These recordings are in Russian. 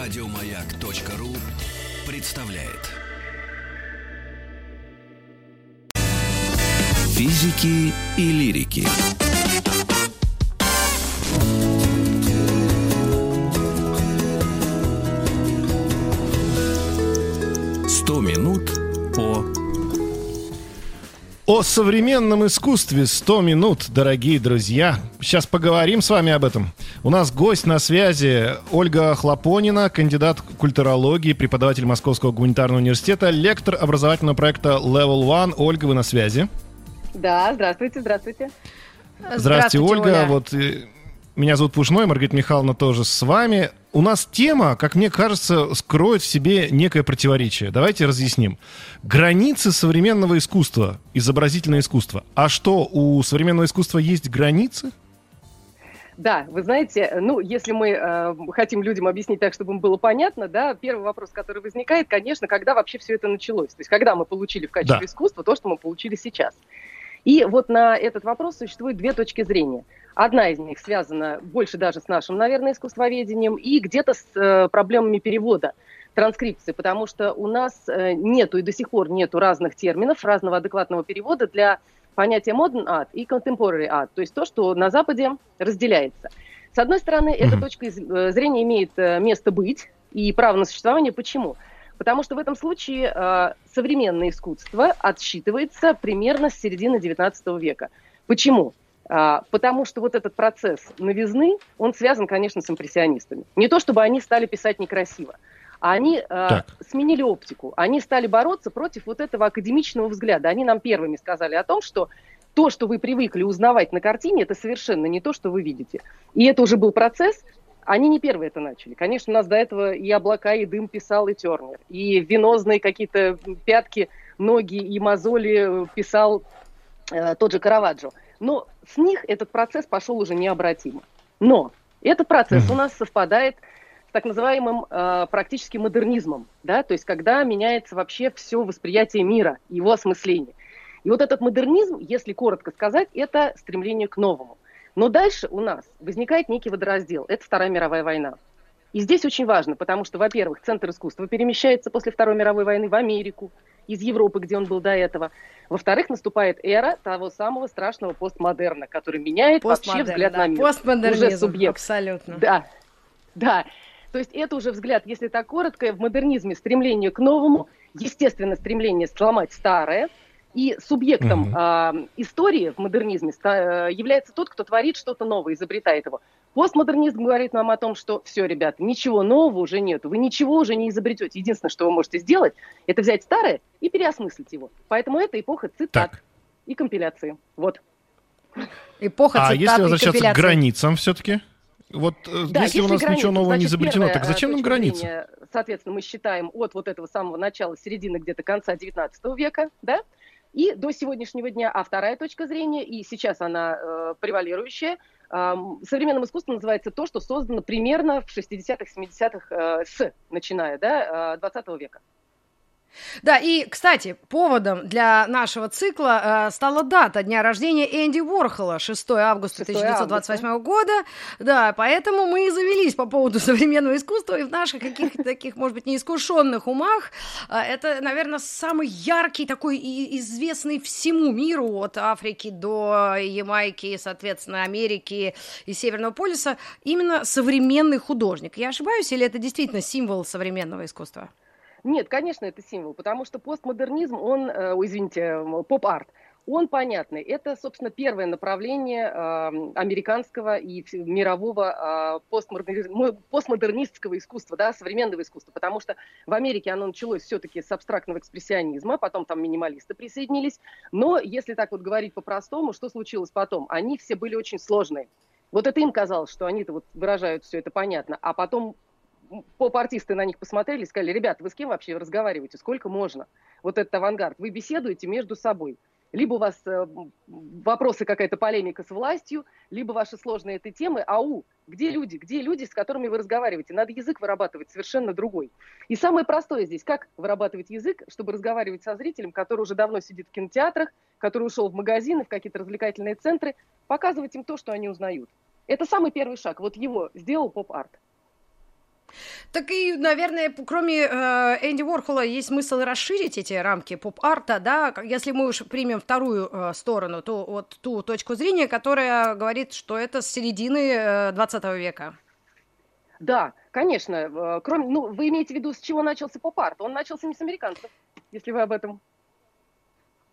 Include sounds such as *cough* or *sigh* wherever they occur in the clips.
Радиомаяк.ру представляет. Физики и лирики. Сто минут по О современном искусстве 100 минут, дорогие друзья. Сейчас поговорим с вами об этом. У нас гость на связи Ольга Хлопонина, кандидат культурологии, преподаватель Московского гуманитарного университета, лектор образовательного проекта Level One. Ольга, вы на связи. Да, здравствуйте, здравствуйте. Здравствуйте, Ольга. Вот э, меня зовут Пушной, Маргарита Михайловна тоже с вами. У нас тема, как мне кажется, скроет в себе некое противоречие. Давайте разъясним. Границы современного искусства, изобразительное искусство. А что, у современного искусства есть границы? Да, вы знаете, ну, если мы э, хотим людям объяснить так, чтобы им было понятно, да, первый вопрос, который возникает, конечно, когда вообще все это началось. То есть, когда мы получили в качестве Да. искусства то, что мы получили сейчас. И вот на этот вопрос существует две точки зрения. Одна из них связана больше даже с нашим, наверное, искусствоведением и где-то с э, проблемами перевода, транскрипции, потому что у нас э, нету и до сих пор нету разных терминов, разного адекватного перевода для понятия modern art и contemporary art, то есть то, что на Западе разделяется. С одной стороны, эта точка э, зрения имеет э, место быть и право на существование. Почему? Потому что в этом случае э, современное искусство отсчитывается примерно с середины XIX века. Почему? А, потому что вот этот процесс новизны, он связан, конечно, с импрессионистами. Не то, чтобы они стали писать некрасиво, а они э, сменили оптику. Они стали бороться против вот этого академичного взгляда. Они нам первыми сказали о том, что то, что вы привыкли узнавать на картине, это совершенно не то, что вы видите. И это уже был процесс, они не первые это начали. Конечно, у нас до этого и облака, и дым писал и Тернер, и венозные какие-то пятки, ноги и мозоли э, писал э, тот же Караваджо. Но с них этот процесс пошел уже необратимо. Но этот процесс у нас совпадает с так называемым э, практически модернизмом, да, то есть когда меняется вообще все восприятие мира, его осмысление. И вот этот модернизм, если коротко сказать, это стремление к новому. Но дальше у нас возникает некий водораздел. Это Вторая мировая война. И здесь очень важно, потому что, во-первых, центр искусства перемещается после Второй мировой войны в Америку, из Европы, где он был до этого. Во-вторых, наступает эра того самого страшного постмодерна, который меняет вообще взгляд да, на мир. Постмодернизм, Уже субъект. абсолютно. Да, да. То есть это уже взгляд, если так коротко, в модернизме стремление к новому, естественно, стремление сломать старое, и субъектом Мгм. а, истории в модернизме ста- э, является тот, кто творит что-то новое, изобретает его. Постмодернизм говорит нам о том, что все, ребята, ничего нового уже нету, вы ничего уже не изобретете. Единственное, что вы можете сделать, это взять старое и переосмыслить его. Поэтому это эпоха цитат Так. и компиляции. Вот. Эпоха А цитат если и возвращаться к границам все-таки? Вот э, Да, если, у нас границы, ничего нового не значит, изобретено, первая, так зачем э, нам точка границы? Соответственно, мы считаем от вот этого самого начала, середины где-то конца 19 века, да, и до сегодняшнего дня. А вторая точка зрения, и сейчас она э, превалирующая, эм, современным искусством называется то, что создано примерно в 60-х, 70-х, э, с, начиная, да, э, 20 века. Да, и, кстати, поводом для нашего цикла э, стала дата дня рождения Энди Уорхола, 6 августа 6 1928 года. Да, поэтому мы и завелись по поводу *laughs* современного искусства, и в наших каких-то таких, может быть, неискушенных умах э, это, наверное, самый яркий такой и известный всему миру, от Африки до Ямайки, соответственно, Америки и Северного полюса, именно современный художник. Я ошибаюсь, или это действительно символ современного искусства? Нет, конечно, это символ, потому что постмодернизм, он, э, извините, поп-арт, он понятный. Это, собственно, первое направление э, американского и мирового э, постмодерни- мо- постмодернистского искусства, да, современного искусства, потому что в Америке оно началось все-таки с абстрактного экспрессионизма, потом там минималисты присоединились, но если так вот говорить по-простому, что случилось потом? Они все были очень сложные. Вот это им казалось, что они-то вот выражают все это понятно, а потом поп-артисты на них посмотрели и сказали, ребята, вы с кем вообще разговариваете, сколько можно? Вот этот авангард. Вы беседуете между собой. Либо у вас э, вопросы, какая-то полемика с властью, либо ваши сложные этой темы. Ау, где люди? Где люди, с которыми вы разговариваете? Надо язык вырабатывать совершенно другой. И самое простое здесь, как вырабатывать язык, чтобы разговаривать со зрителем, который уже давно сидит в кинотеатрах, который ушел в магазины, в какие-то развлекательные центры, показывать им то, что они узнают. Это самый первый шаг. Вот его сделал поп-арт. Так и, наверное, кроме э, Энди Уорхола есть смысл расширить эти рамки поп-арта, да, если мы уж примем вторую э, сторону, то вот ту точку зрения, которая говорит, что это с середины э, 20 века. Да, конечно. Э, кроме, ну, вы имеете в виду, с чего начался поп-арт? Он начался не с американцев, если вы об этом.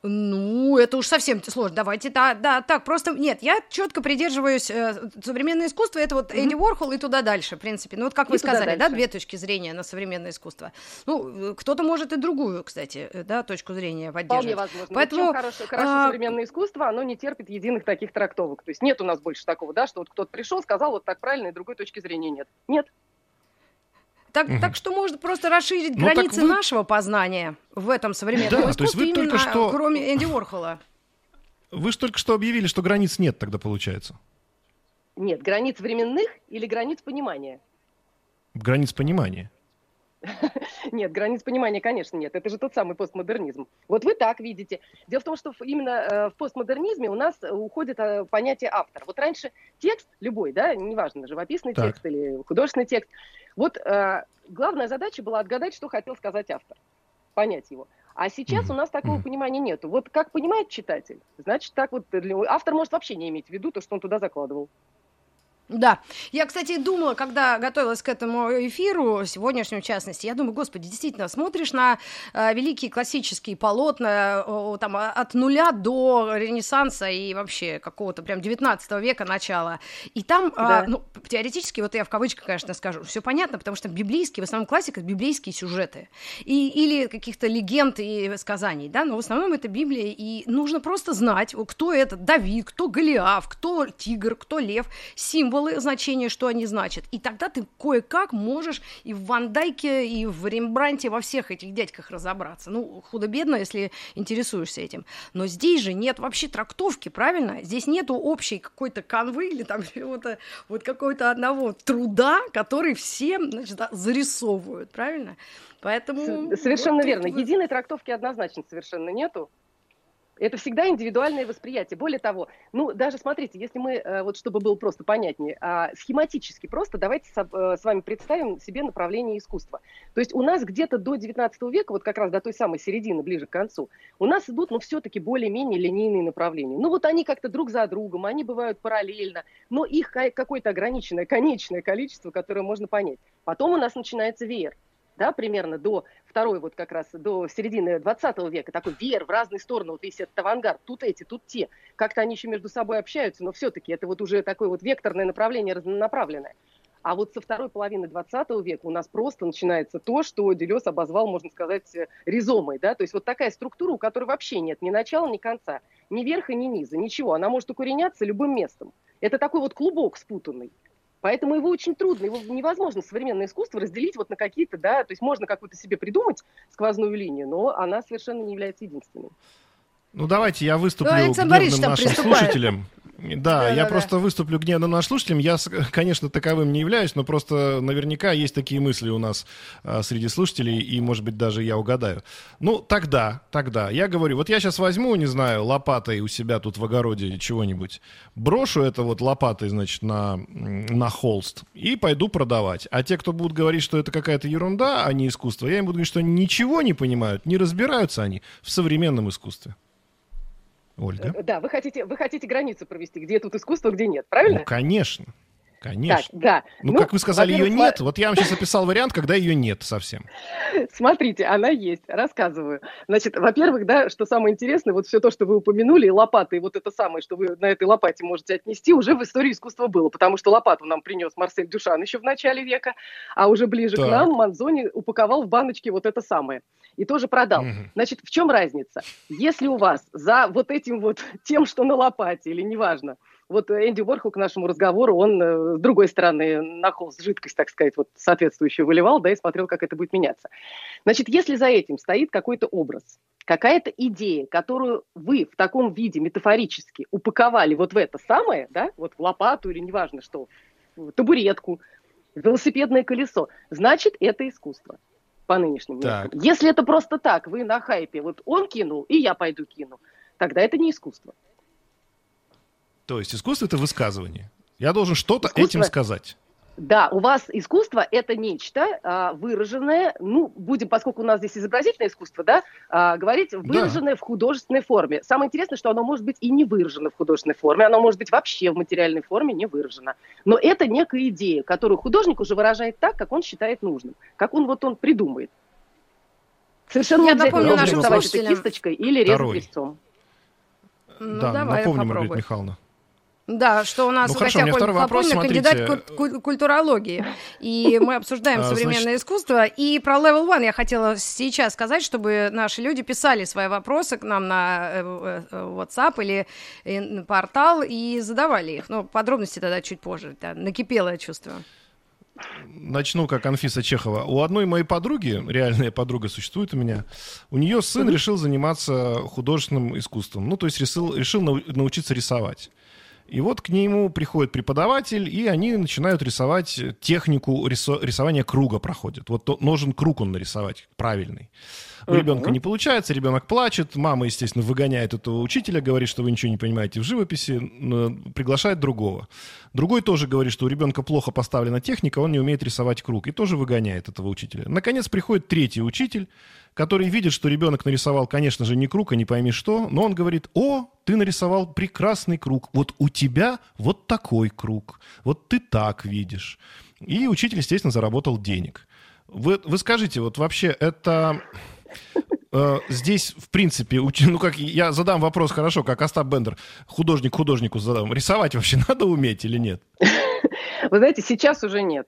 Ну, это уж совсем сложно. Давайте, да, да, так, просто, нет, я четко придерживаюсь, э, современное искусство, это вот mm-hmm. Энди Уорхол и туда дальше, в принципе. Ну, вот как и вы сказали, да, две точки зрения на современное искусство. Ну, э, кто-то может и другую, кстати, э, да, точку зрения поддерживать. Вполне возможно. Поэтому, хорошее, хорошее а... современное искусство, оно не терпит единых таких трактовок. То есть нет у нас больше такого, да, что вот кто-то пришел, сказал вот так правильно, и другой точки зрения нет. Нет. Так, угу. так что можно просто расширить ну, границы вы... нашего познания в этом современном да, искусстве, то есть вы именно только что... кроме Энди Уорхола. Вы же только что объявили, что границ нет тогда получается. Нет, границ временных или границ понимания? Границ понимания. *laughs* Нет, границ понимания, конечно, нет. Это же тот самый постмодернизм. Вот вы так видите. Дело в том, что именно э, в постмодернизме у нас уходит э, понятие автор. Вот раньше текст любой, да, неважно, живописный так. текст или художественный текст, вот э, главная задача была отгадать, что хотел сказать автор, понять его. А сейчас mm-hmm. у нас такого mm-hmm. понимания нету. Вот как понимает читатель, значит, так вот автор может вообще не иметь в виду то, что он туда закладывал. Да. Я, кстати, думала, когда готовилась к этому эфиру, сегодняшнему в частности, я думаю, господи, действительно, смотришь на э, великие классические полотна э, там, от нуля до Ренессанса и вообще какого-то прям 19 века начала, и там, э, да. ну, теоретически, вот я в кавычках, конечно, скажу, все понятно, потому что библейские, в основном классика, библейские сюжеты, и, или каких-то легенд и сказаний, да, но в основном это Библия, и нужно просто знать, кто это Давид, кто Голиаф, кто тигр, кто лев, символ символы, значения, что они значат. И тогда ты кое-как можешь и в Ван Дайке, и в Рембранте, во всех этих дядьках разобраться. Ну, худо-бедно, если интересуешься этим. Но здесь же нет вообще трактовки, правильно? Здесь нету общей какой-то канвы или там вот, вот какого-то одного труда, который все значит, зарисовывают, правильно? Поэтому... Совершенно вот, верно. Вот... Единой трактовки однозначно совершенно нету. Это всегда индивидуальное восприятие. Более того, ну, даже смотрите, если мы, э, вот чтобы было просто понятнее, а, схематически просто давайте э, с вами представим себе направление искусства. То есть у нас где-то до 19 века, вот как раз до той самой середины, ближе к концу, у нас идут, ну, все-таки более-менее линейные направления. Ну, вот они как-то друг за другом, они бывают параллельно, но их какое-то ограниченное, конечное количество, которое можно понять. Потом у нас начинается веер да, примерно до второй, вот как раз до середины 20 века, такой веер в разные стороны, вот весь этот авангард, тут эти, тут те. Как-то они еще между собой общаются, но все-таки это вот уже такое вот векторное направление, разнонаправленное. А вот со второй половины 20 века у нас просто начинается то, что Делес обозвал, можно сказать, ризомой. Да? То есть вот такая структура, у которой вообще нет ни начала, ни конца, ни верха, ни низа, ничего. Она может укореняться любым местом. Это такой вот клубок спутанный. Поэтому его очень трудно, его невозможно современное искусство разделить вот на какие-то, да, то есть можно какую-то себе придумать сквозную линию, но она совершенно не является единственной. Ну давайте я выступлю ну, гневным нашим слушателям. Да, да я да, просто да. выступлю гневно наш слушателям. Я, *laughs* конечно, таковым не являюсь, но просто наверняка есть такие мысли у нас а, среди слушателей, и, может быть, даже я угадаю. Ну, тогда, тогда, я говорю, вот я сейчас возьму, не знаю, лопатой у себя тут в огороде чего-нибудь, брошу это вот лопатой, значит, на, на холст и пойду продавать. А те, кто будут говорить, что это какая-то ерунда, а не искусство, я им буду говорить, что ничего не понимают, не разбираются они в современном искусстве. Ольга? Э, да, вы хотите, вы хотите границу провести, где тут искусство, где нет, правильно? Ну, конечно. Конечно. Так, да. Ну, ну, как вы сказали, ее нет. Вот я вам сейчас описал вариант, когда ее нет совсем. *laughs* Смотрите, она есть. Рассказываю. Значит, во-первых, да, что самое интересное, вот все то, что вы упомянули, и лопаты, и вот это самое, что вы на этой лопате можете отнести, уже в истории искусства было, потому что лопату нам принес Марсель Дюшан еще в начале века, а уже ближе так. к нам Манзони упаковал в баночки вот это самое и тоже продал. Угу. Значит, в чем разница? Если у вас за вот этим вот *laughs* тем, что на лопате, или неважно, вот Энди Уорхол к нашему разговору, он э, с другой стороны на холст жидкость, так сказать, вот соответствующую выливал, да, и смотрел, как это будет меняться. Значит, если за этим стоит какой-то образ, какая-то идея, которую вы в таком виде метафорически упаковали вот в это самое, да, вот в лопату или неважно что, в табуретку, велосипедное колесо, значит, это искусство по нынешним меркам. Если это просто так, вы на хайпе, вот он кинул, и я пойду кину, тогда это не искусство. То есть искусство — это высказывание. Я должен что-то искусство... этим сказать. Да, у вас искусство – это нечто а, выраженное, ну, будем, поскольку у нас здесь изобразительное искусство, да, а, говорить выраженное да. в художественной форме. Самое интересное, что оно может быть и не выражено в художественной форме, оно может быть вообще в материальной форме не выражено. Но это некая идея, которую художник уже выражает так, как он считает нужным, как он вот он придумает. Совершенно Я напомню нашим это кисточкой или резать резцом. Ну, да, давай, напомню, попробуй. Маргарита Михайловна. Да, что у нас ну, в хорошо, гостях Ольга вопрос, кандидат куль- культурологии. И мы *laughs* обсуждаем а, современное искусство. И про Level One я хотела сейчас сказать, чтобы наши люди писали свои вопросы к нам на э, э, WhatsApp или портал и задавали их. Но подробности тогда чуть позже. Да, накипело, я чувствую. Начну как Анфиса Чехова. У одной моей подруги, реальная подруга существует у меня, у нее сын решил заниматься художественным искусством. Ну, то есть решил, решил научиться рисовать. И вот к нему приходит преподаватель, и они начинают рисовать технику рисования круга проходят. Вот нужен круг он нарисовать правильный. У uh-huh. ребенка не получается, ребенок плачет, мама, естественно, выгоняет этого учителя, говорит, что вы ничего не понимаете в живописи, приглашает другого. Другой тоже говорит, что у ребенка плохо поставлена техника, он не умеет рисовать круг, и тоже выгоняет этого учителя. Наконец приходит третий учитель, который видит, что ребенок нарисовал, конечно же, не круг, а не пойми что, но он говорит, о, ты нарисовал прекрасный круг, вот у тебя вот такой круг, вот ты так видишь. И учитель, естественно, заработал денег. Вы, вы скажите, вот вообще это... Э, здесь, в принципе, ну как я задам вопрос хорошо, как Остап Бендер, художник художнику задам. Рисовать вообще *laughs* надо уметь или нет? Вы знаете, сейчас уже нет.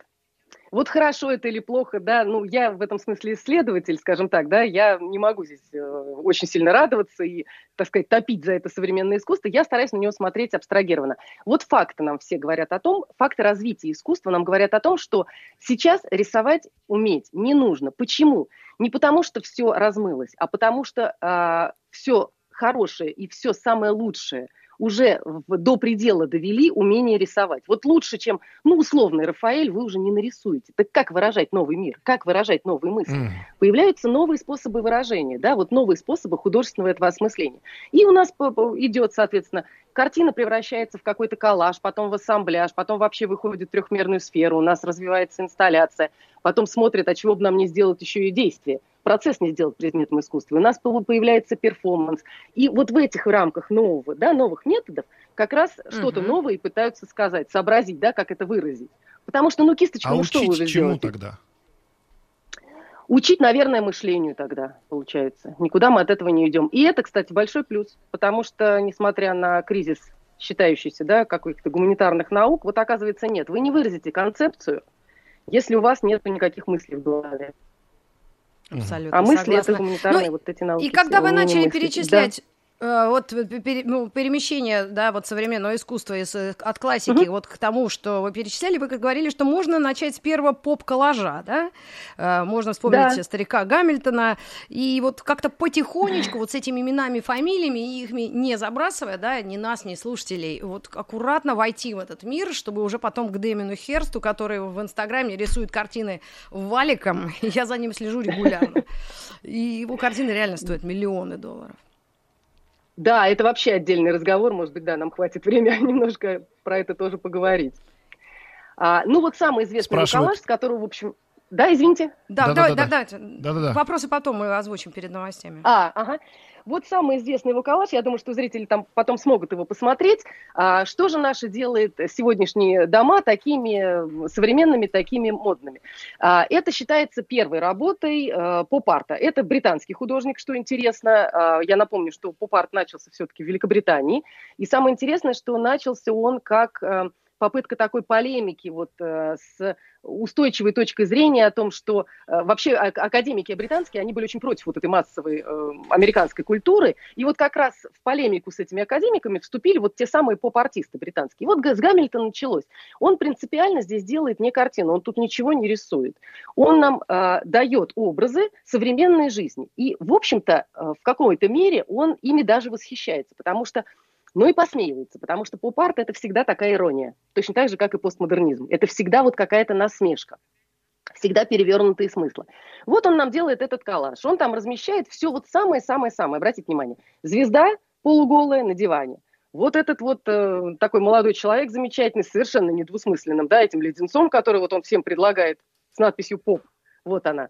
Вот хорошо это или плохо, да, ну, я в этом смысле исследователь, скажем так, да, я не могу здесь э, очень сильно радоваться и, так сказать, топить за это современное искусство, я стараюсь на него смотреть абстрагированно. Вот факты нам все говорят о том, факты развития искусства нам говорят о том, что сейчас рисовать уметь не нужно. Почему? Не потому, что все размылось, а потому что э, а, все хорошее и все самое лучшее – уже в, до предела довели умение рисовать. Вот лучше, чем, ну, условный Рафаэль, вы уже не нарисуете. Так как выражать новый мир? Как выражать новые мысли? Mm. Появляются новые способы выражения, да, вот новые способы художественного этого осмысления. И у нас идет, соответственно, картина превращается в какой-то коллаж, потом в ассамбляж, потом вообще выходит в трехмерную сферу, у нас развивается инсталляция, потом смотрит, а чего бы нам не сделать еще и действие процесс не сделать предметом искусства. У нас появляется перформанс. И вот в этих рамках нового, да, новых методов как раз угу. что-то новое пытаются сказать, сообразить, да, как это выразить. Потому что, ну, кисточка, а ну что вы уже чему сделаете? тогда? Учить, наверное, мышлению тогда, получается. Никуда мы от этого не идем. И это, кстати, большой плюс, потому что, несмотря на кризис, считающийся, да, каких-то гуманитарных наук, вот оказывается нет. Вы не выразите концепцию, если у вас нет никаких мыслей в голове. Абсолютно. А мысли согласна. это гуманитарные ну, вот эти науки. И когда вы начали мысли. перечислять да. Э, вот пере, ну, перемещение, да, вот современного искусства из, э, от классики угу. вот к тому, что вы перечисляли, вы говорили, что можно начать с первого поп-коллажа, да, э, можно вспомнить да. старика Гамильтона, и вот как-то потихонечку вот с этими именами, фамилиями, их не забрасывая, да, ни нас, ни слушателей, вот аккуратно войти в этот мир, чтобы уже потом к Дэмину Херсту, который в Инстаграме рисует картины валиком, *laughs* я за ним слежу регулярно, и его картины реально стоят миллионы долларов. Да, это вообще отдельный разговор, может быть, да, нам хватит времени *laughs* немножко про это тоже поговорить. А, ну вот самый известный Спрашивают... коллаж, с которого, в общем... Да, извините. Да, да, да, да, да, да. Вопросы потом мы озвучим перед новостями. А, ага. Вот самый известный его коллаж, я думаю, что зрители там потом смогут его посмотреть. А, что же наши делает сегодняшние дома такими современными, такими модными? А, это считается первой работой а, поп-арта. Это британский художник, что интересно. А, я напомню, что поп-арт начался все-таки в Великобритании. И самое интересное, что начался он как... А, попытка такой полемики вот э, с устойчивой точкой зрения о том, что э, вообще академики британские, они были очень против вот этой массовой э, американской культуры, и вот как раз в полемику с этими академиками вступили вот те самые поп-артисты британские. Вот с Гамильтона началось. Он принципиально здесь делает не картину, он тут ничего не рисует. Он нам э, дает образы современной жизни. И, в общем-то, в какой-то мере он ими даже восхищается, потому что ну и посмеивается, потому что поп-арт – это всегда такая ирония, точно так же, как и постмодернизм. Это всегда вот какая-то насмешка, всегда перевернутые смыслы. Вот он нам делает этот коллаж, он там размещает все вот самое-самое-самое, обратите внимание. Звезда полуголая на диване, Вот этот вот э, такой молодой человек замечательный, совершенно недвусмысленным, да, этим леденцом, который вот он всем предлагает с надписью «поп», вот она.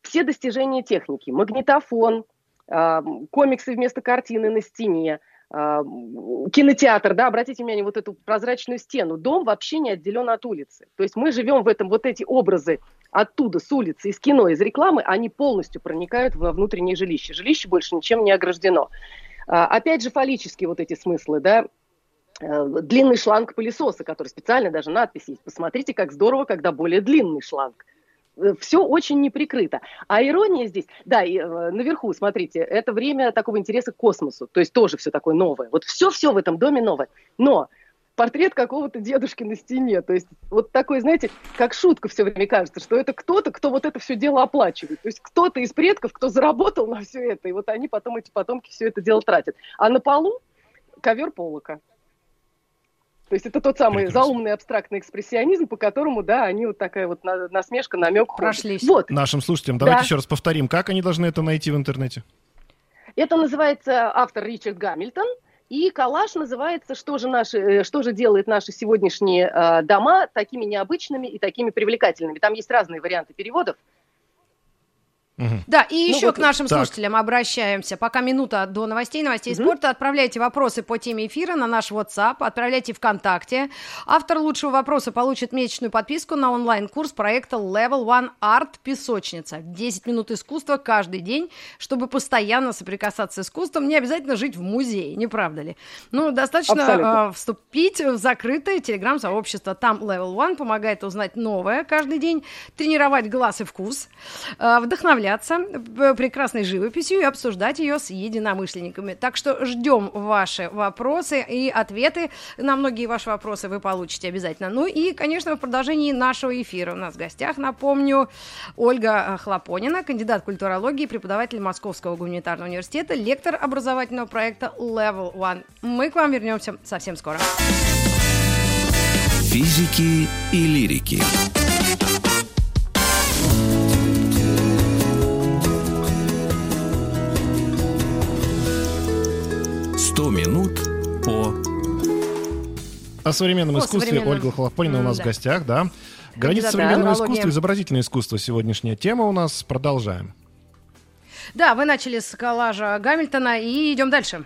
Все достижения техники, магнитофон, э, комиксы вместо картины на стене, кинотеатр, да, обратите внимание, вот эту прозрачную стену. Дом вообще не отделен от улицы. То есть мы живем в этом, вот эти образы оттуда, с улицы, из кино, из рекламы, они полностью проникают во внутреннее жилище. Жилище больше ничем не ограждено. А, опять же, фаллические вот эти смыслы, да, э, длинный шланг пылесоса, который специально даже надпись есть. Посмотрите, как здорово, когда более длинный шланг. Э, Все очень неприкрыто. А ирония здесь, да, и, э, наверху, смотрите, это время такого интереса к космосу, то есть тоже все такое новое. Вот все-все в этом доме новое. Но портрет какого-то дедушки на стене. То есть вот такой, знаете, как шутка все время кажется, что это кто-то, кто вот это все дело оплачивает. То есть кто-то из предков, кто заработал на все это, и вот они потом, эти потомки, все это дело тратят. А на полу ковер полока. То есть это тот самый Прекрасно. заумный абстрактный экспрессионизм, по которому, да, они вот такая вот насмешка, намек. Прошлись. Вот. Нашим слушателям давайте да. еще раз повторим, как они должны это найти в интернете. Это называется автор Ричард Гамильтон – и коллаж называется «Что же, наши, э, что же делает наши сегодняшние э, дома такими необычными и такими привлекательными». Там есть разные варианты переводов. Да, и ну, еще вот, к нашим так. слушателям обращаемся. Пока минута до новостей, новостей угу. спорта. Отправляйте вопросы по теме эфира на наш WhatsApp, отправляйте ВКонтакте. Автор лучшего вопроса получит месячную подписку на онлайн-курс проекта Level One Art Песочница. 10 минут искусства каждый день, чтобы постоянно соприкасаться с искусством. Не обязательно жить в музее, не правда ли? Ну, достаточно э, вступить в закрытое телеграм-сообщество. Там Level One помогает узнать новое каждый день, тренировать глаз и вкус, э, вдохновлять вдохновляться прекрасной живописью и обсуждать ее с единомышленниками. Так что ждем ваши вопросы и ответы на многие ваши вопросы вы получите обязательно. Ну и, конечно, в продолжении нашего эфира у нас в гостях, напомню, Ольга Хлопонина, кандидат культурологии, преподаватель Московского гуманитарного университета, лектор образовательного проекта Level One. Мы к вам вернемся совсем скоро. Физики и лирики. Минут по... О современном по искусстве современном. Ольга Холопонина у нас да. в гостях, да. Граница да, современного да, искусства, изобразительное искусство. Сегодняшняя тема у нас. Продолжаем. Да, вы начали с коллажа Гамильтона и идем дальше.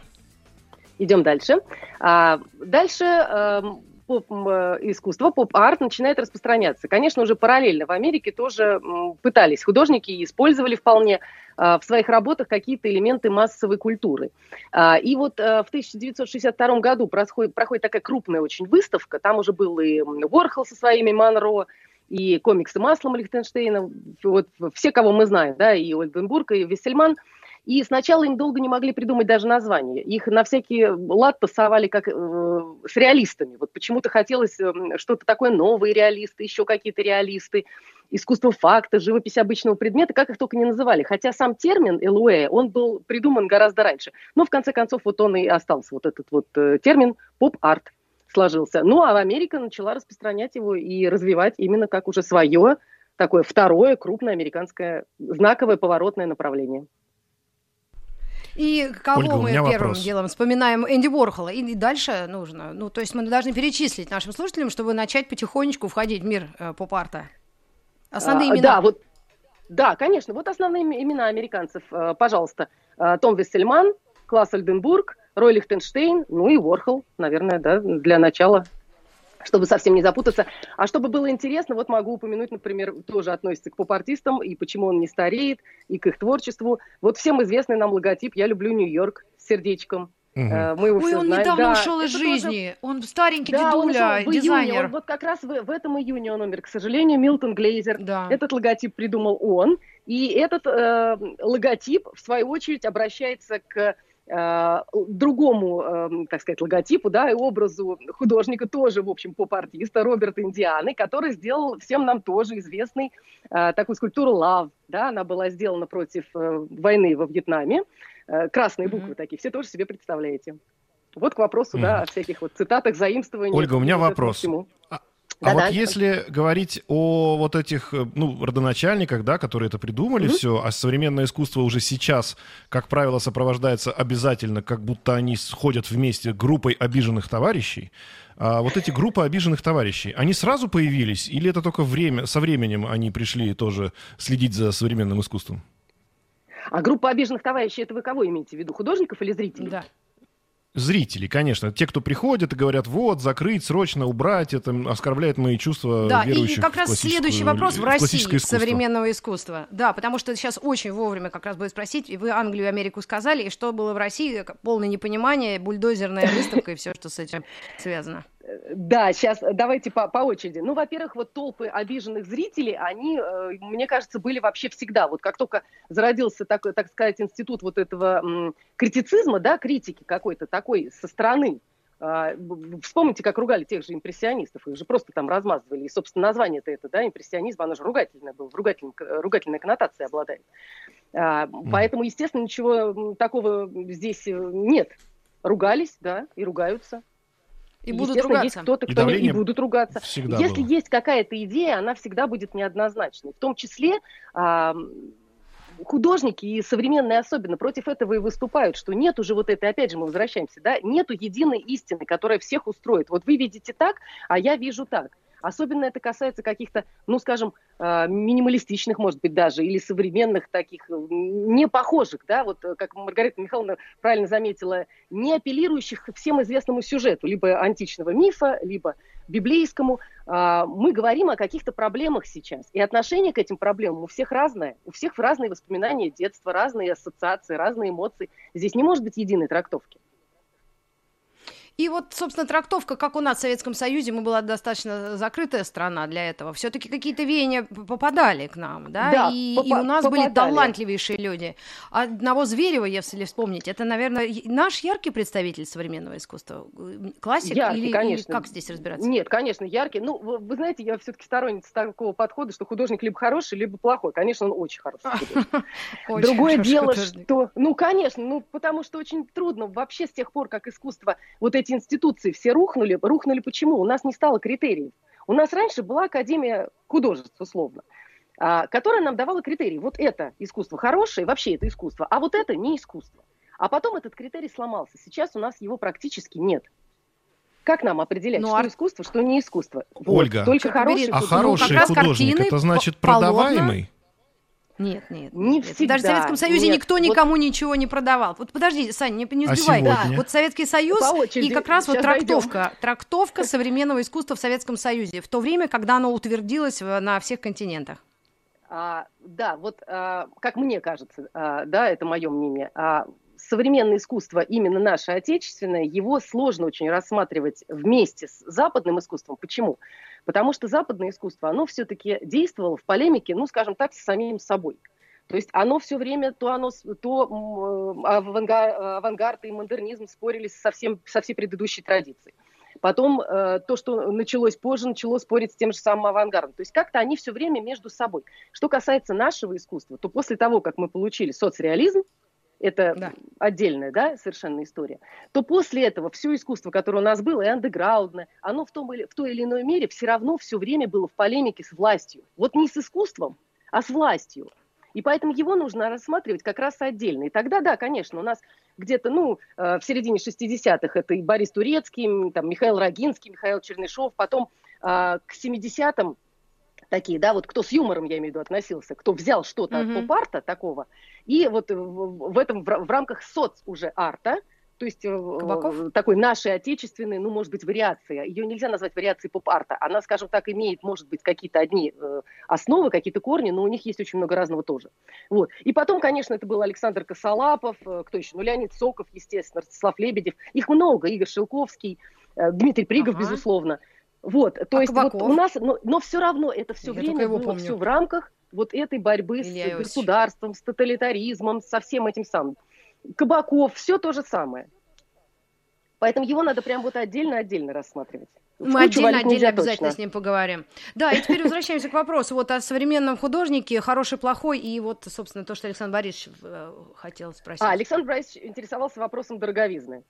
Идем дальше. А, дальше э, поп-искусство, поп-арт начинает распространяться. Конечно, уже параллельно в Америке тоже пытались художники использовали вполне а, в своих работах какие-то элементы массовой культуры. А, и вот а, в 1962 году происходит, проходит такая крупная очень выставка, там уже был и Уорхол со своими Монро, и комиксы маслом Лихтенштейна, вот все, кого мы знаем, да, и Ольденбург, и Вессельман – и сначала им долго не могли придумать даже название. Их на всякий лад тасовали как э, с реалистами. Вот почему-то хотелось э, что-то такое новые реалисты, еще какие-то реалисты, искусство факта, живопись обычного предмета, как их только не называли. Хотя сам термин Элуэ, он был придуман гораздо раньше. Но в конце концов вот он и остался, вот этот вот э, термин поп-арт сложился. Ну а Америка начала распространять его и развивать именно как уже свое такое второе крупное американское знаковое поворотное направление. И кого Ольга, мы первым вопрос. делом вспоминаем? Энди Уорхола. И дальше нужно. Ну, то есть мы должны перечислить нашим слушателям, чтобы начать потихонечку входить в мир э, поп-арта. Основные а, имена. Да, вот, да, конечно. Вот основные имена американцев. Э, пожалуйста. Э, Том Вессельман, Класс Альденбург, Рой Лихтенштейн, ну и Уорхол, наверное, да, для начала чтобы совсем не запутаться. А чтобы было интересно, вот могу упомянуть, например, тоже относится к поп-артистам, и почему он не стареет, и к их творчеству. Вот всем известный нам логотип «Я люблю Нью-Йорк» с сердечком. Угу. Мы его Ой, он знаем. недавно да, ушел из жизни. Тоже... Он старенький да, дедуля, он дизайнер. Июне. Он, вот как раз в, в этом июне он умер. К сожалению, Милтон Глейзер. Да. Этот логотип придумал он. И этот э, логотип, в свою очередь, обращается к другому, эм, так сказать, логотипу, да, и образу художника тоже, в общем, поп-артиста Роберта Индианы, который сделал всем нам тоже известный э, такую скульптуру Love, да, она была сделана против э, войны во Вьетнаме, красные буквы mm-hmm. такие, все тоже себе представляете. Вот к вопросу, mm-hmm. да, о всяких вот цитатах, заимствованиях. Ольга, у меня вопрос. А да, вот если говорить о вот этих, э, ну, родоначальниках, да, которые это придумали mm-hmm. все, а современное искусство уже сейчас, как правило, сопровождается обязательно, как будто они сходят вместе группой обиженных товарищей, а вот эти группы обиженных товарищей, они сразу появились или это только время, со временем они пришли тоже следить за современным искусством? А группа обиженных товарищей, это вы кого имеете в виду, художников или зрителей? Да. Зрители, конечно. Те, кто приходят и говорят, вот, закрыть, срочно убрать, это оскорбляет мои чувства Да, и как раз следующий вопрос в России искусство. современного искусства. Да, потому что сейчас очень вовремя как раз будет спросить, вы Англию и Америку сказали, и что было в России, полное непонимание, бульдозерная выставка и все, что с этим связано. Да, сейчас давайте по, по очереди. Ну, во-первых, вот толпы обиженных зрителей, они, э, мне кажется, были вообще всегда. Вот как только зародился такой, так сказать, институт вот этого критицизма, да, критики какой-то такой со стороны, э, Вспомните, как ругали тех же импрессионистов, их же просто там размазывали. И, собственно, название-то это, да, импрессионизм, оно же ругательное было, ругательной, ругательной коннотацией обладает. А, поэтому, естественно, ничего такого здесь нет. Ругались, да, и ругаются. И будут ругаться. есть кто-то, кто и, и будут ругаться. Если было. есть какая-то идея, она всегда будет неоднозначной. В том числе а, художники и современные особенно против этого и выступают, что нет уже вот этой, опять же мы возвращаемся, да, нету единой истины, которая всех устроит. Вот вы видите так, а я вижу так. Особенно это касается каких-то, ну, скажем, а, минималистичных, может быть, даже, или современных таких, э, не похожих, да, вот э, как Маргарита Михайловна правильно заметила, не апеллирующих всем известному сюжету, либо античного мифа, либо библейскому. А, мы говорим о каких-то проблемах сейчас, и отношение к этим проблемам у всех разное, у всех разные воспоминания детства, разные ассоциации, разные эмоции. Здесь не может быть единой трактовки. И вот, собственно, трактовка, как у нас в Советском Союзе, мы была достаточно закрытая страна для этого. Все-таки какие-то веяния попадали к нам, да, да и, и у нас попадали. были талантливейшие люди. Одного Зверева, если вспомнить, это, наверное, наш яркий представитель современного искусства, классик яркий, или, конечно. или как здесь разбираться? Нет, конечно, яркий. Ну, вы, вы знаете, я все-таки сторонница такого подхода, что художник либо хороший, либо плохой. Конечно, он очень хороший *laughs* Другое дело, что, ну, конечно, ну, потому что очень трудно вообще с тех пор, как искусство вот эти эти институции все рухнули. Рухнули почему? У нас не стало критериев. У нас раньше была Академия художеств, условно, а, которая нам давала критерии. Вот это искусство хорошее, вообще это искусство, а вот это не искусство. А потом этот критерий сломался. Сейчас у нас его практически нет. Как нам определять, ну, что ар... искусство, что не искусство? Ольга, вот, только хороший а хороший художник, это значит продаваемый? Нет, нет. Не нет. всегда. Даже в Советском Союзе нет. никто никому вот... ничего не продавал. Вот подожди, Саня, не, не сбивай. А да. Вот Советский Союз и как раз вот трактовка, дойдем. трактовка современного искусства в Советском Союзе в то время, когда оно утвердилось на всех континентах. А, да, вот а, как мне кажется, а, да, это мое мнение. А, современное искусство, именно наше отечественное, его сложно очень рассматривать вместе с западным искусством. Почему? Потому что западное искусство, оно все-таки действовало в полемике, ну, скажем так, с самим собой. То есть оно все время, то оно, то авангард, авангард и модернизм спорили со, всем, со всей предыдущей традицией. Потом э, то, что началось позже, начало спорить с тем же самым авангардом. То есть как-то они все время между собой. Что касается нашего искусства, то после того, как мы получили соцреализм, это да. отдельная, да, совершенно история, то после этого все искусство, которое у нас было, и андеграундное, оно в, том или, в той или иной мере все равно все время было в полемике с властью. Вот не с искусством, а с властью. И поэтому его нужно рассматривать как раз отдельно. И тогда, да, конечно, у нас где-то, ну, э, в середине 60-х это и Борис Турецкий, там, Михаил Рогинский, Михаил Чернышов, потом э, к 70-м такие, да, вот кто с юмором, я имею в виду, относился, кто взял что-то mm-hmm. от поп-арта такого, и вот в, в этом, в, в рамках соц уже арта, то есть э, Кабаков? такой нашей отечественной, ну, может быть, вариация. Ее нельзя назвать вариацией поп-арта. Она, скажем так, имеет, может быть, какие-то одни э, основы, какие-то корни, но у них есть очень много разного тоже. Вот. И потом, конечно, это был Александр Косолапов, э, кто еще? Ну, Леонид Соков, естественно, Ростислав Лебедев. Их много. Игорь Шелковский, Дмитрий Пригов, ага. безусловно. Вот, то а есть вот у нас, но, но все равно это все Я время было помню. все в рамках вот этой борьбы Илья с Ильич. государством, с тоталитаризмом, со всем этим самым. Кабаков, все то же самое. Поэтому его надо прям вот отдельно-отдельно рассматривать. Мы отдельно-отдельно обязательно точно. с ним поговорим. Да, и теперь возвращаемся к вопросу вот о современном художнике, хороший, плохой, и вот, собственно, то, что Александр Борисович э, хотел спросить. А, Александр Борисович интересовался вопросом дороговизны.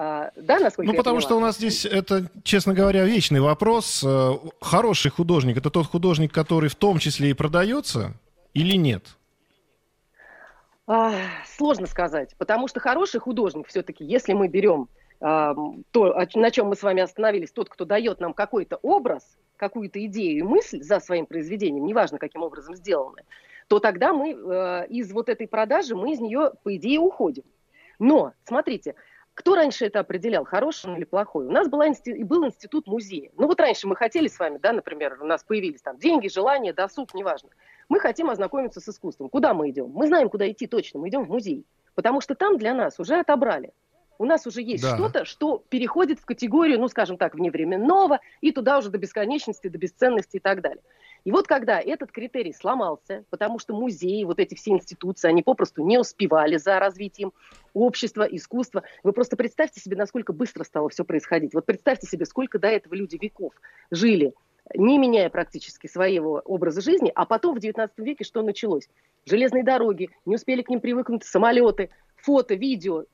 А, да, насколько Ну, потому что у нас здесь, это, честно говоря, вечный вопрос. Э, хороший художник – это тот художник, который в том числе и продается или нет? А, сложно сказать, потому что хороший художник все-таки, если мы берем то, на чем мы с вами остановились, тот, кто дает нам какой-то образ, какую-то идею и мысль за своим произведением, неважно, каким образом сделаны, то тогда мы э, из вот этой продажи, мы из нее, по идее, уходим. Но, смотрите, кто раньше это определял, хороший или плохой? У нас была инсти... был институт музея. Ну вот раньше мы хотели с вами, да, например, у нас появились там деньги, желания, досуг, неважно. Мы хотим ознакомиться с искусством. Куда мы идем? Мы знаем, куда идти точно. Мы идем в музей. Потому что там для нас уже отобрали. У нас уже есть да. что-то, что переходит в категорию, ну, скажем так, вневременного, и туда уже до бесконечности, до бесценности и так далее. И вот когда этот критерий сломался, потому что музеи, вот эти все институции, они попросту не успевали за развитием общества, искусства. Вы просто представьте себе, насколько быстро стало все происходить. Вот представьте себе, сколько до этого люди веков жили, не меняя практически своего образа жизни, а потом в 19 веке что началось? Железные дороги, не успели к ним привыкнуть самолеты, фото, видео,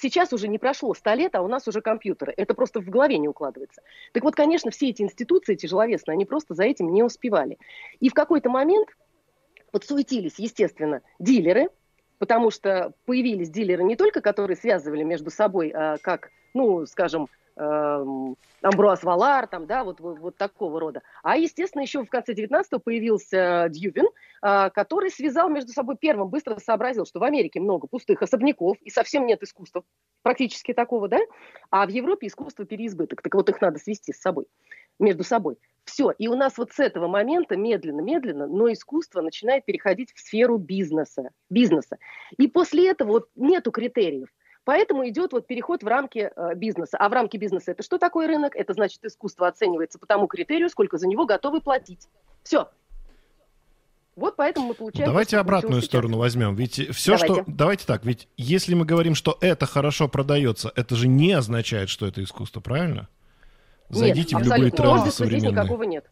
сейчас уже не прошло 100 лет, а у нас уже компьютеры. Это просто в голове не укладывается. Так вот, конечно, все эти институции тяжеловесные, они просто за этим не успевали. И в какой-то момент подсуетились, естественно, дилеры, потому что появились дилеры не только, которые связывали между собой, а как, ну, скажем, Амбруаз Валар, там, да, вот, вот, вот такого рода. А, естественно, еще в конце 19-го появился Дьювин, а, который связал между собой первым, быстро сообразил, что в Америке много пустых особняков и совсем нет искусства, практически такого, да, а в Европе искусство переизбыток, так вот их надо свести с собой, между собой. Все, и у нас вот с этого момента медленно-медленно, но искусство начинает переходить в сферу бизнеса, бизнеса. И после этого вот нету критериев. Поэтому идет вот переход в рамки э, бизнеса. А в рамки бизнеса это что такое рынок? Это значит искусство оценивается по тому критерию, сколько за него готовы платить. Все. Вот поэтому мы получаем... Давайте обратную сторону сейчас. возьмем. Ведь все, давайте. что... Давайте так, ведь если мы говорим, что это хорошо продается, это же не означает, что это искусство, правильно? Зайдите нет, в любые тренды современные. никакого нет.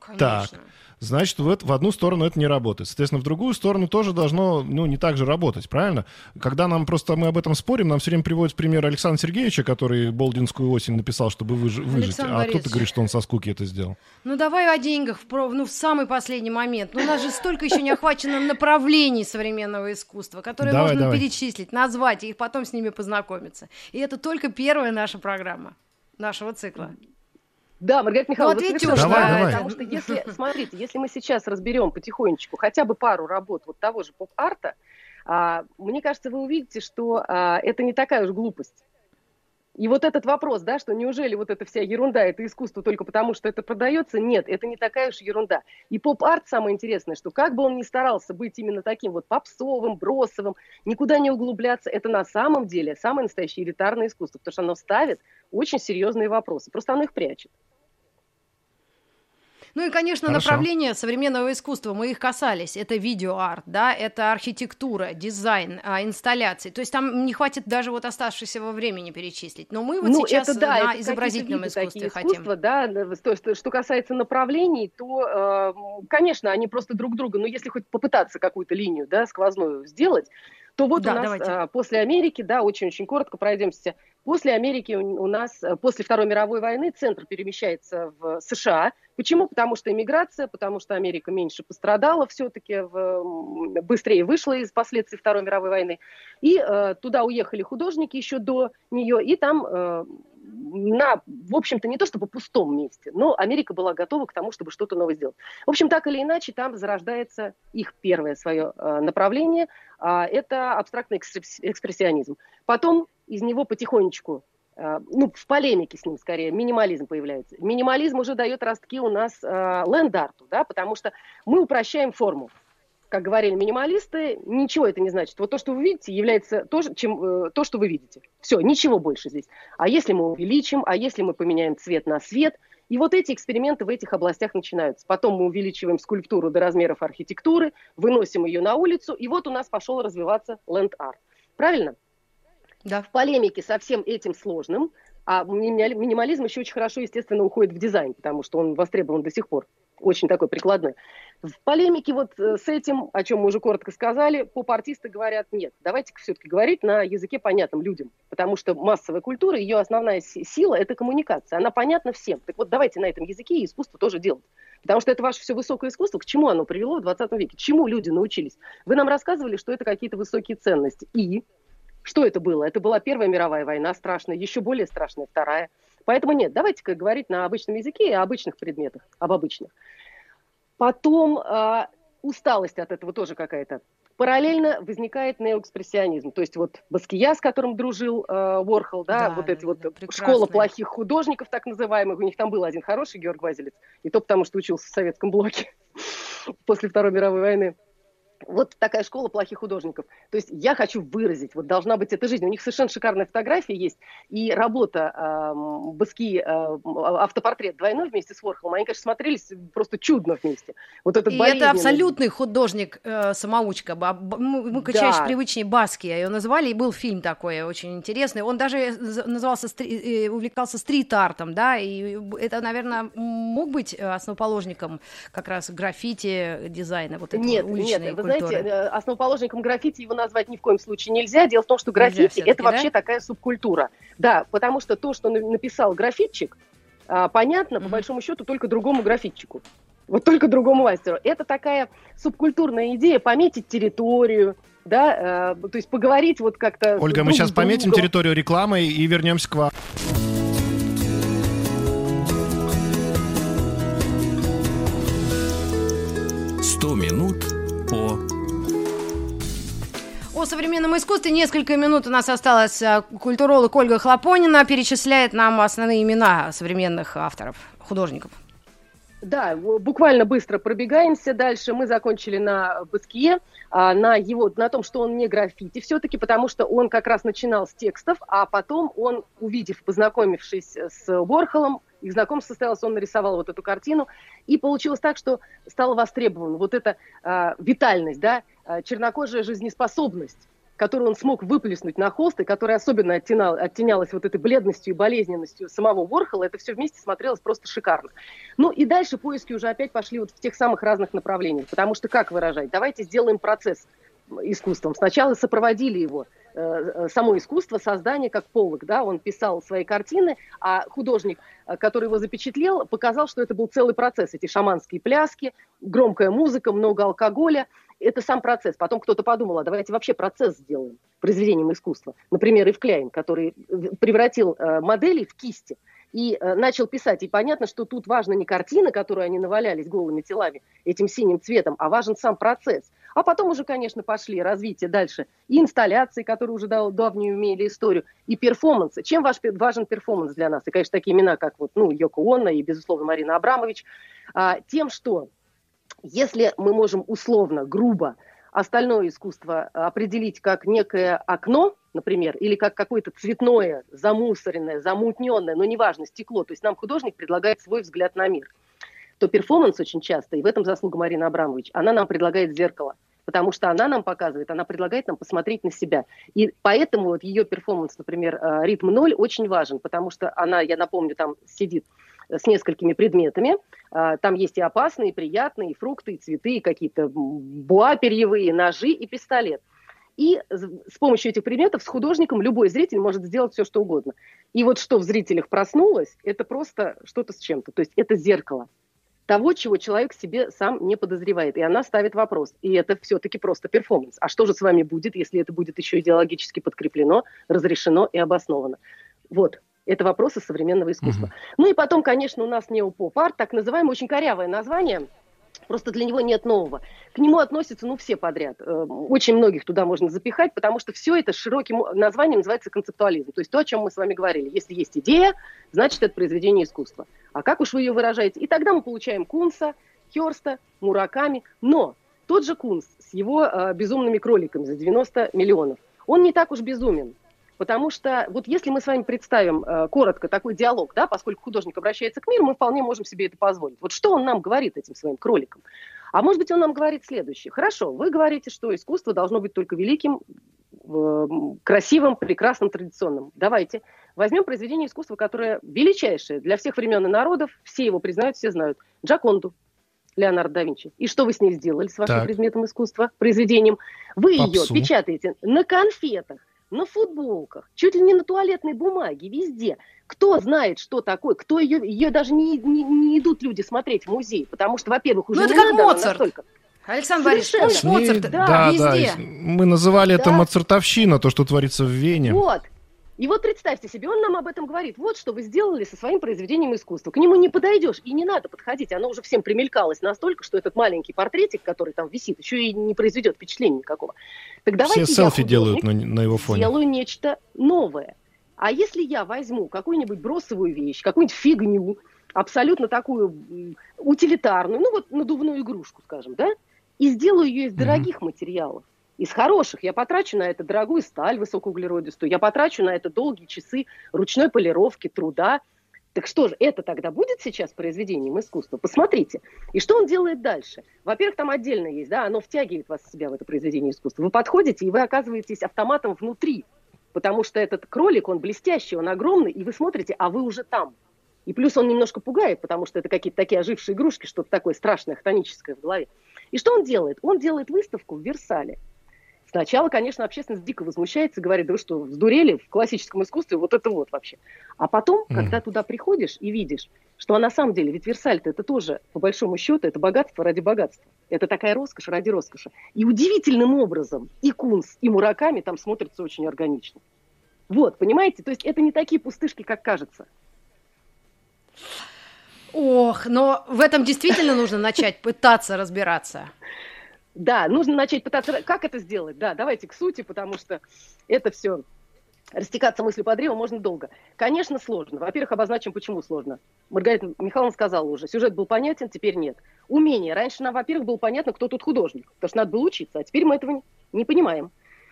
Конечно. Так, значит, в, в одну сторону это не работает. Соответственно, в другую сторону тоже должно, ну, не так же работать, правильно? Когда нам просто, мы об этом спорим, нам все время приводят пример Александра Сергеевича, который «Болдинскую осень» написал, чтобы выж, выжить. А кто-то говорит, что он со скуки это сделал. Ну, давай о деньгах, в, ну, в самый последний момент. Ну, у нас же столько еще не охвачено направлений современного искусства, которые давай, можно давай. перечислить, назвать, и потом с ними познакомиться. И это только первая наша программа нашего цикла. Да, Маргарита Михайловна, ну, ответьте, давай, да, давай. потому что если, смотрите, если мы сейчас разберем потихонечку хотя бы пару работ вот того же поп-арта, а, мне кажется, вы увидите, что а, это не такая уж глупость. И вот этот вопрос, да, что неужели вот эта вся ерунда, это искусство только потому, что это продается? Нет, это не такая уж ерунда. И поп-арт самое интересное, что как бы он ни старался быть именно таким вот попсовым, бросовым, никуда не углубляться, это на самом деле самое настоящее элитарное искусство, потому что оно ставит очень серьезные вопросы, просто оно их прячет. Ну и, конечно, Хорошо. направления современного искусства, мы их касались. Это видеоарт, да, это архитектура, дизайн, а, инсталляции. То есть там не хватит даже вот оставшегося во времени перечислить. Но мы вот ну, сейчас это, да, на это изобразительном искусстве хотим. Да, то, что, что касается направлений, то, э, конечно, они просто друг друга, но если хоть попытаться какую-то линию, да, сквозную сделать, то вот да, у нас давайте. А, после Америки, да, очень-очень коротко пройдемся. После Америки у нас, э, после Второй мировой войны, центр перемещается в США. Почему? Потому что иммиграция, потому что Америка меньше пострадала все-таки, быстрее вышла из последствий Второй мировой войны. И э, туда уехали художники еще до нее, и там э, на, в общем-то, не то чтобы пустом месте, но Америка была готова к тому, чтобы что-то новое сделать. В общем, так или иначе, там зарождается их первое свое э, направление, э, это абстрактный экспрессионизм. Потом из него потихонечку э, ну, в полемике с ним скорее, минимализм появляется. Минимализм уже дает ростки у нас э, ленд-арту, да, потому что мы упрощаем форму как говорили минималисты, ничего это не значит. Вот то, что вы видите, является то, чем, э, то что вы видите. Все, ничего больше здесь. А если мы увеличим, а если мы поменяем цвет на свет, и вот эти эксперименты в этих областях начинаются. Потом мы увеличиваем скульптуру до размеров архитектуры, выносим ее на улицу, и вот у нас пошел развиваться ленд-арт. Правильно? Да. В полемике со всем этим сложным, а минимализм еще очень хорошо, естественно, уходит в дизайн, потому что он востребован до сих пор. Очень такой прикладной. В полемике вот э, с этим, о чем мы уже коротко сказали, поп-артисты говорят, нет, давайте все-таки говорить на языке понятным людям, потому что массовая культура, ее основная сила – это коммуникация, она понятна всем. Так вот давайте на этом языке и искусство тоже делать. Потому что это ваше все высокое искусство, к чему оно привело в 20 веке, чему люди научились. Вы нам рассказывали, что это какие-то высокие ценности. И что это было? Это была Первая мировая война страшная, еще более страшная Вторая. Поэтому нет, давайте-ка говорить на обычном языке и о обычных предметах, об обычных. Потом э, усталость от этого тоже какая-то. Параллельно возникает неоэкспрессионизм. То есть вот Баския, с которым дружил э, Уорхол, да, да вот эти да, вот да, школа плохих художников, так называемых, у них там был один хороший Георг Вазелец, и то потому, что учился в советском блоке *laughs* после Второй мировой войны вот такая школа плохих художников. То есть я хочу выразить, вот должна быть эта жизнь. У них совершенно шикарная фотография есть, и работа э, Баски, э, автопортрет двойной вместе с Ворхолом, они, конечно, смотрелись просто чудно вместе. Вот этот и это абсолютный художник-самоучка. Э, мы да. привычнее Баски, ее назвали, и был фильм такой очень интересный. Он даже назывался, э, увлекался стрит-артом, да, и это, наверное, мог быть основоположником как раз граффити дизайна, вот этого нет, уличной нет, вы знаете, э, основоположником граффити его назвать ни в коем случае нельзя. Дело в том, что граффити это да? вообще такая субкультура. Да, потому что то, что написал граффитчик, а, понятно, mm-hmm. по большому счету, только другому граффитчику. Вот только другому мастеру. Это такая субкультурная идея пометить территорию, да, э, то есть поговорить вот как-то... Ольга, мы сейчас пометим территорию рекламой и вернемся к вам. Сто минут по... О современном искусстве несколько минут у нас осталось. Э, культуролог Ольга Хлопонина перечисляет нам основные имена современных авторов, художников. Да, буквально быстро пробегаемся дальше. Мы закончили на Баские, а, на его, на том, что он не граффити все-таки, потому что он как раз начинал с текстов, а потом он, увидев, познакомившись с Уорхолом, их знакомство состоялось, он нарисовал вот эту картину, и получилось так, что стало востребовано вот эта э, витальность, да, э, чернокожая жизнеспособность, которую он смог выплеснуть на холст, и которая особенно оттенал, оттенялась вот этой бледностью и болезненностью самого Ворхола, это все вместе смотрелось просто шикарно. Ну и дальше поиски уже опять пошли вот в тех самых разных направлениях, потому что как выражать? Давайте сделаем процесс искусством. Сначала сопроводили его само искусство создания, как Полок, да, он писал свои картины, а художник, э, который его запечатлел, показал, что это был целый процесс, эти шаманские пляски, громкая музыка, много алкоголя, это сам процесс. Потом кто-то подумал, а давайте вообще процесс сделаем произведением искусства. Например, Ив Кляйн, который превратил модели в кисти и начал писать. И понятно, что тут важна не картина, которую они навалялись голыми телами этим синим цветом, а важен сам процесс – а потом уже, конечно, пошли развитие дальше и инсталляции, которые уже дав давнюю имели историю, и перформансы. Чем ваш, важен перформанс для нас? И, конечно, такие имена, как вот, ну, Йоко Онна и, безусловно, Марина Абрамович. А, тем, что если мы можем условно, грубо остальное искусство определить как некое окно, например, или как какое-то цветное, замусоренное, замутненное, но неважно, стекло, то есть нам художник предлагает свой взгляд на мир – то перформанс очень часто, и в этом заслуга Марины Абрамович, она нам предлагает зеркало потому что она нам показывает, она предлагает нам посмотреть на себя. И поэтому вот ее перформанс, например, э, «Ритм ноль» очень важен, потому что она, я напомню, там сидит с несколькими предметами. Э, там есть и опасные, и приятные, и фрукты, и цветы, и какие-то буа перьевые, ножи и пистолет. И с помощью этих предметов с художником любой зритель может сделать все, что угодно. И вот что в зрителях проснулось, это просто что-то с чем-то. То есть это зеркало того, чего человек себе сам не подозревает. И она ставит вопрос. И это все-таки просто перформанс. А что же с вами будет, если это будет еще идеологически подкреплено, разрешено и обосновано? Вот. Это вопросы современного искусства. Угу. Ну и потом, конечно, у нас неопоп-арт, так называемое очень корявое название – Просто для него нет нового. К нему относятся, ну, все подряд. Э, очень многих туда можно запихать, потому что все это широким названием называется концептуализм. То есть то, о чем мы с вами говорили. Если есть идея, значит, это произведение искусства. А как уж вы ее выражаете? И тогда мы получаем Кунса, Херста, Мураками. Но тот же Кунс с его э, безумными кроликами за 90 миллионов, он не так уж безумен. Потому что вот если мы с вами представим э, коротко такой диалог, да, поскольку художник обращается к миру, мы вполне можем себе это позволить. Вот что он нам говорит этим своим кроликом? А может быть, он нам говорит следующее. Хорошо, вы говорите, что искусство должно быть только великим, э, красивым, прекрасным, традиционным. Давайте возьмем произведение искусства, которое величайшее для всех времен и народов, все его признают, все знают. Джаконду. Леонардо да Винчи. И что вы с ней сделали, с вашим так. предметом искусства, произведением? Вы Попсу. ее печатаете на конфетах, на футболках, чуть ли не на туалетной бумаге, везде. Кто знает, что такое? Кто ее, ее даже не, не, не идут люди смотреть в музей, потому что, во-первых, уже ну, это не как надо Моцарт. настолько. Александр Борисович, Моцарт, да, да, везде. Да. Мы называли да. это моцартовщина, то, что творится в Вене. Вот. И вот представьте себе, он нам об этом говорит. Вот что вы сделали со своим произведением искусства. К нему не подойдешь, и не надо подходить. Оно уже всем примелькалось настолько, что этот маленький портретик, который там висит, еще и не произведет впечатления никакого. Так давайте Все селфи делают на, на его фоне. Делаю нечто новое. А если я возьму какую-нибудь бросовую вещь, какую-нибудь фигню, абсолютно такую утилитарную, ну вот надувную игрушку, скажем, да, и сделаю ее из дорогих mm-hmm. материалов, из хороших. Я потрачу на это дорогую сталь высокоуглеродистую, я потрачу на это долгие часы ручной полировки, труда. Так что же, это тогда будет сейчас произведением искусства? Посмотрите. И что он делает дальше? Во-первых, там отдельно есть, да, оно втягивает вас в себя в это произведение искусства. Вы подходите, и вы оказываетесь автоматом внутри, потому что этот кролик, он блестящий, он огромный, и вы смотрите, а вы уже там. И плюс он немножко пугает, потому что это какие-то такие ожившие игрушки, что-то такое страшное, хтоническое в голове. И что он делает? Он делает выставку в Версале. Сначала, конечно, общественность дико возмущается, говорит, да вы что, сдурели в классическом искусстве, вот это вот вообще. А потом, mm. когда туда приходишь и видишь, что на самом деле, ведь версаль это тоже, по большому счету, это богатство ради богатства. Это такая роскошь ради роскоши. И удивительным образом и Кунс, и Мураками там смотрятся очень органично. Вот, понимаете? То есть это не такие пустышки, как кажется. Ох, но в этом действительно нужно начать пытаться разбираться. Да, нужно начать пытаться... Как это сделать? Да, давайте к сути, потому что это все... Растекаться мыслью по древу можно долго. Конечно, сложно. Во-первых, обозначим, почему сложно. Маргарита Михайловна сказала уже, сюжет был понятен, теперь нет. Умение. Раньше нам, во-первых, было понятно, кто тут художник, потому что надо было учиться, а теперь мы этого не понимаем.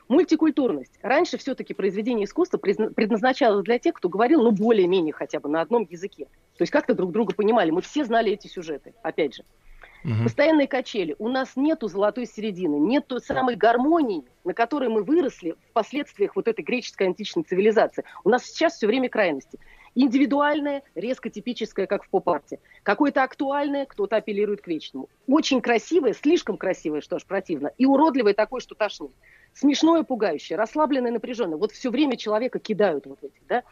Мультикультурность. Раньше все-таки произведение искусства предназначалось для тех, кто говорил, ну, более-менее хотя бы на одном языке. То есть как-то друг друга понимали. Мы все знали эти сюжеты, опять же. Угу. Постоянные качели. У нас нету золотой середины, нет той самой гармонии, на которой мы выросли в последствиях вот этой греческой античной цивилизации. У нас сейчас все время крайности. Индивидуальное, резко типическое, как в поп-арте. Какое-то актуальное, кто-то апеллирует к вечному. Очень красивое, слишком красивое, что аж противно. И уродливое такое, что тошнит. Смешное, пугающее, расслабленное, напряженное. Вот все время человека кидают вот эти, да.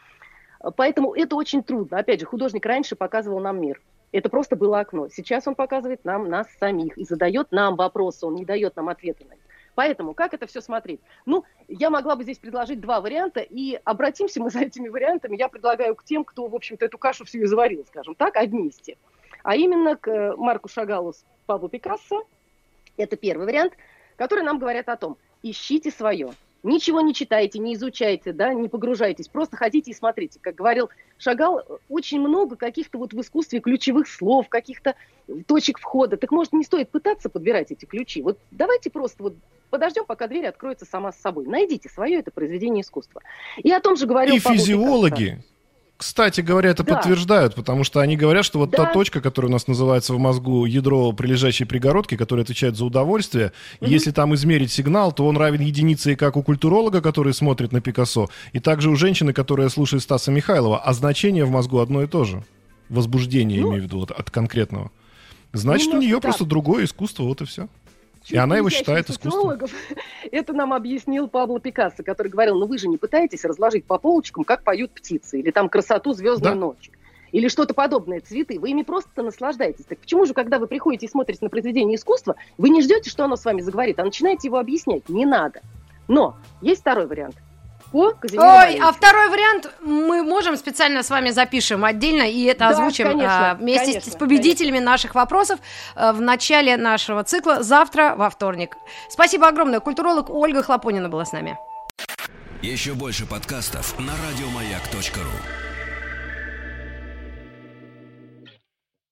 Поэтому это очень трудно. Опять же, художник раньше показывал нам мир. Это просто было окно. Сейчас он показывает нам нас самих и задает нам вопросы, он не дает нам ответы на них. Поэтому как это все смотреть? Ну, я могла бы здесь предложить два варианта, и обратимся мы за этими вариантами. Я предлагаю к тем, кто, в общем-то, эту кашу всю и заварил, скажем так, одни из тех. А именно к э, Марку Шагалу с Пабло Пикассо. Это первый вариант, который нам говорят о том, ищите свое. Ничего не читайте, не изучайте, да, не погружайтесь, просто ходите и смотрите. Как говорил Шагал, очень много каких-то вот в искусстве ключевых слов, каких-то точек входа. Так может не стоит пытаться подбирать эти ключи. Вот давайте просто вот подождем, пока дверь откроется сама с собой. Найдите свое это произведение искусства. И о том же говорил И Павел физиологи, Пикассо. Кстати говоря, это да. подтверждают, потому что они говорят, что вот да. та точка, которая у нас называется в мозгу ядро прилежащей пригородки, которая отвечает за удовольствие, угу. если там измерить сигнал, то он равен единице и как у культуролога, который смотрит на Пикассо, и также у женщины, которая слушает Стаса Михайлова, а значение в мозгу одно и то же. Возбуждение, ну, имею в виду, вот, от конкретного. Значит, у нее так. просто другое искусство, вот и все и она его считает искусством. *laughs* Это нам объяснил Пабло Пикассо, который говорил, ну вы же не пытаетесь разложить по полочкам, как поют птицы, или там красоту звездной да. ночи, или что-то подобное, цветы. Вы ими просто наслаждаетесь. Так почему же, когда вы приходите и смотрите на произведение искусства, вы не ждете, что оно с вами заговорит, а начинаете его объяснять? Не надо. Но есть второй вариант – по Казимиру Ой, а второй вариант мы можем специально с вами запишем отдельно и это да, озвучим конечно, а, вместе конечно, с победителями конечно. наших вопросов а, в начале нашего цикла завтра во вторник. Спасибо огромное. Культуролог Ольга Хлопонина была с нами. Еще больше подкастов на радиомаяк.ру